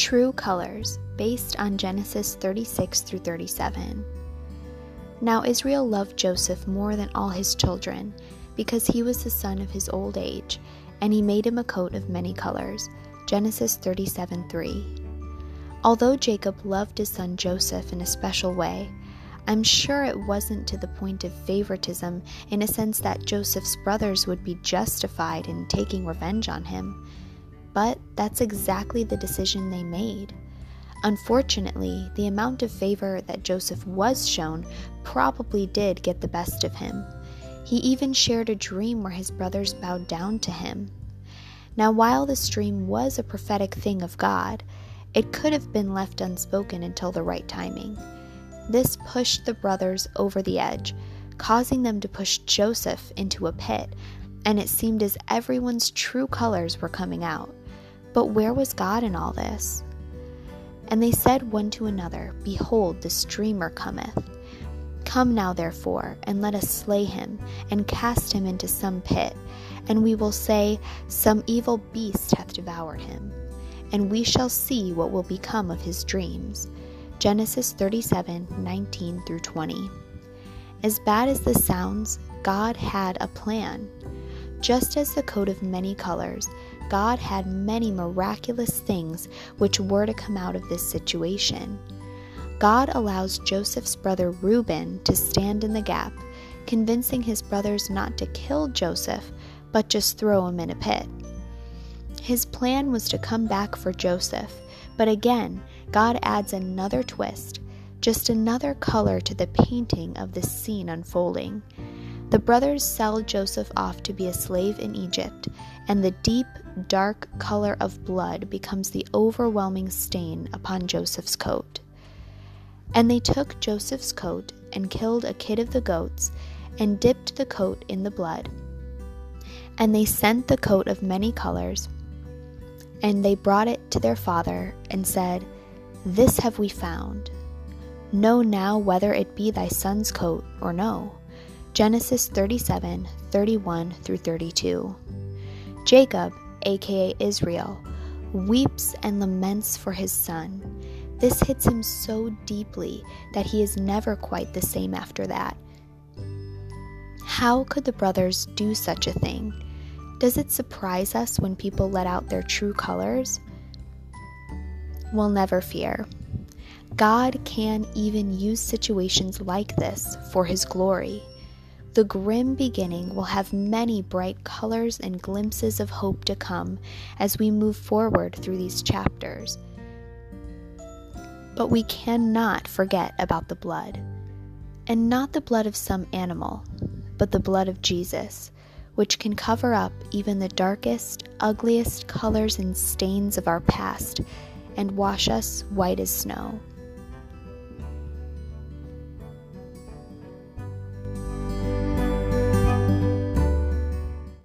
True Colors, based on Genesis 36 through 37. Now Israel loved Joseph more than all his children, because he was the son of his old age, and he made him a coat of many colors. Genesis 37 3. Although Jacob loved his son Joseph in a special way, I'm sure it wasn't to the point of favoritism in a sense that Joseph's brothers would be justified in taking revenge on him. But that's exactly the decision they made. Unfortunately, the amount of favor that Joseph was shown probably did get the best of him. He even shared a dream where his brothers bowed down to him. Now, while this dream was a prophetic thing of God, it could have been left unspoken until the right timing. This pushed the brothers over the edge, causing them to push Joseph into a pit, and it seemed as everyone's true colors were coming out. But where was God in all this? And they said one to another, Behold, the dreamer cometh. Come now, therefore, and let us slay him, and cast him into some pit, and we will say, Some evil beast hath devoured him, and we shall see what will become of his dreams. Genesis 37 19 through 20. As bad as this sounds, God had a plan. Just as the coat of many colors, God had many miraculous things which were to come out of this situation. God allows Joseph's brother Reuben to stand in the gap, convincing his brothers not to kill Joseph, but just throw him in a pit. His plan was to come back for Joseph, but again, God adds another twist, just another color to the painting of this scene unfolding. The brothers sell Joseph off to be a slave in Egypt, and the deep, dark color of blood becomes the overwhelming stain upon Joseph's coat. And they took Joseph's coat and killed a kid of the goats and dipped the coat in the blood. And they sent the coat of many colors, and they brought it to their father and said, This have we found. Know now whether it be thy son's coat or no. Genesis 37 31 through 32. Jacob, aka Israel, weeps and laments for his son this hits him so deeply that he is never quite the same after that. How could the brothers do such a thing? Does it surprise us when people let out their true colors? We'll never fear. God can even use situations like this for His glory. The grim beginning will have many bright colors and glimpses of hope to come as we move forward through these chapters. But we cannot forget about the blood. And not the blood of some animal, but the blood of Jesus, which can cover up even the darkest, ugliest colors and stains of our past and wash us white as snow.